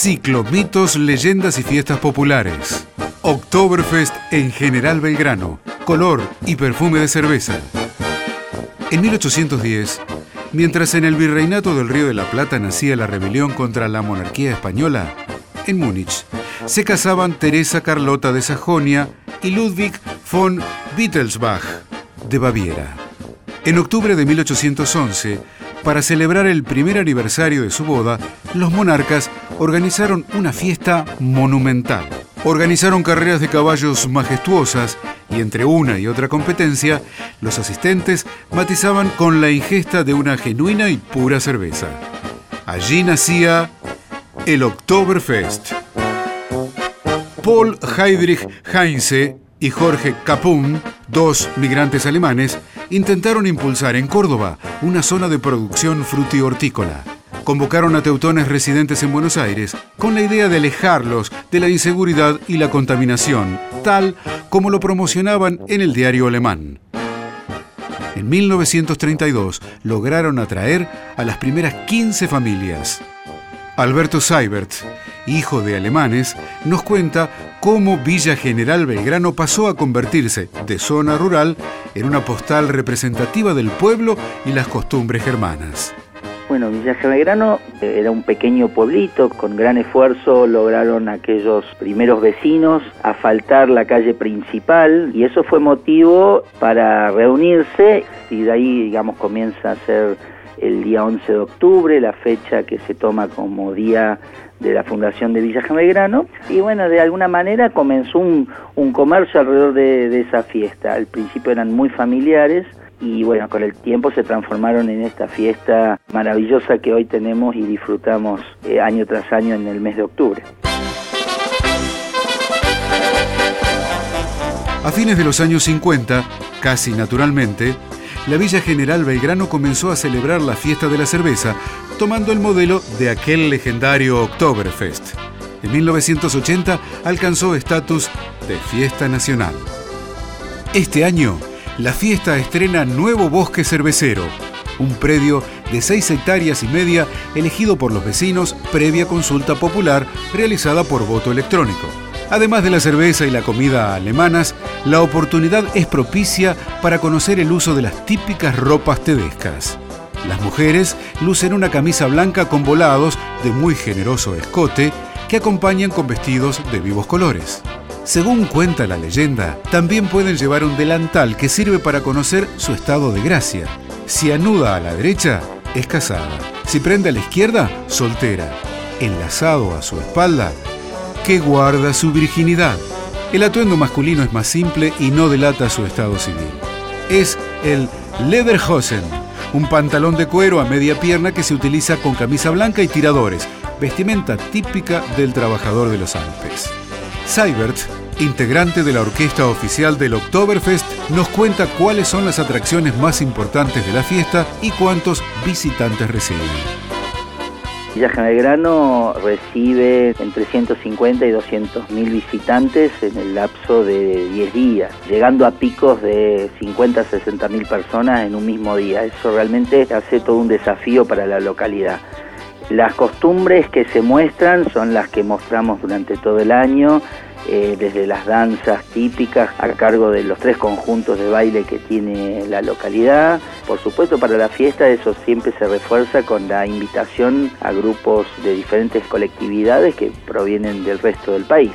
Ciclo Mitos, Leyendas y Fiestas Populares. Oktoberfest en General Belgrano. Color y perfume de cerveza. En 1810, mientras en el virreinato del Río de la Plata nacía la rebelión contra la monarquía española, en Múnich se casaban Teresa Carlota de Sajonia y Ludwig von Wittelsbach de Baviera. En octubre de 1811, para celebrar el primer aniversario de su boda, los monarcas organizaron una fiesta monumental. Organizaron carreras de caballos majestuosas y entre una y otra competencia, los asistentes matizaban con la ingesta de una genuina y pura cerveza. Allí nacía el Oktoberfest. Paul Heydrich Heinze y Jorge Capun, dos migrantes alemanes, intentaron impulsar en Córdoba una zona de producción frutihortícola. Convocaron a teutones residentes en Buenos Aires con la idea de alejarlos de la inseguridad y la contaminación, tal como lo promocionaban en el diario alemán. En 1932 lograron atraer a las primeras 15 familias. Alberto Seibert, hijo de alemanes, nos cuenta cómo Villa General Belgrano pasó a convertirse de zona rural en una postal representativa del pueblo y las costumbres germanas. Bueno, Villa Belgrano eh, era un pequeño pueblito, con gran esfuerzo lograron aquellos primeros vecinos asfaltar la calle principal y eso fue motivo para reunirse y de ahí, digamos, comienza a ser el día 11 de octubre, la fecha que se toma como día de la fundación de Villa Belgrano. Y bueno, de alguna manera comenzó un, comercio alrededor de, esa fiesta. Al principio eran muy familiares y bueno, con el tiempo se transformaron en esta fiesta maravillosa que hoy tenemos y disfrutamos eh, año tras año en el mes de octubre. A fines de los años 50, casi naturalmente, la Villa General Belgrano comenzó a celebrar la fiesta de la cerveza, tomando el modelo de aquel legendario Oktoberfest. En 1980 alcanzó estatus de fiesta nacional. Este año, la fiesta estrena Nuevo Bosque Cervecero, un predio de 6 hectáreas y media elegido por los vecinos previa consulta popular realizada por voto electrónico. Además de la cerveza y la comida alemanas, la oportunidad es propicia para conocer el uso de las típicas ropas tedescas. Las mujeres lucen una camisa blanca con volados de muy generoso escote que acompañan con vestidos de vivos colores. Según cuenta la leyenda, también pueden llevar un delantal que sirve para conocer su estado de gracia. Si anuda a la derecha, es casada. Si prende a la izquierda, soltera. Enlazado a su espalda, que guarda su virginidad. El atuendo masculino es más simple y no delata su estado civil. Es el Lederhosen, un pantalón de cuero a media pierna que se utiliza con camisa blanca y tiradores, vestimenta típica del trabajador de los Alpes. Seibert, integrante de la orquesta oficial del Oktoberfest, nos cuenta cuáles son las atracciones más importantes de la fiesta y cuántos visitantes reciben. Villa recibe entre 150 y 200 mil visitantes en el lapso de 10 días, llegando a picos de 50 a 60 mil personas en un mismo día. Eso realmente hace todo un desafío para la localidad. Las costumbres que se muestran son las que mostramos durante todo el año, eh, desde las danzas típicas a cargo de los tres conjuntos de baile que tiene la localidad. Por supuesto, para la fiesta eso siempre se refuerza con la invitación a grupos de diferentes colectividades que provienen del resto del país.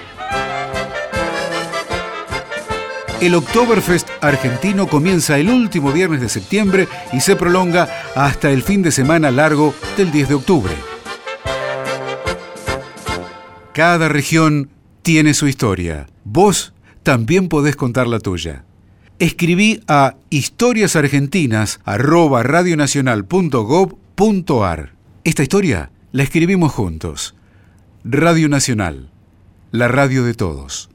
El Oktoberfest argentino comienza el último viernes de septiembre y se prolonga hasta el fin de semana largo del 10 de octubre. Cada región tiene su historia. Vos también podés contar la tuya. Escribí a historiasargentinas.radionacional.gov.ar. Esta historia la escribimos juntos. Radio Nacional, la radio de todos.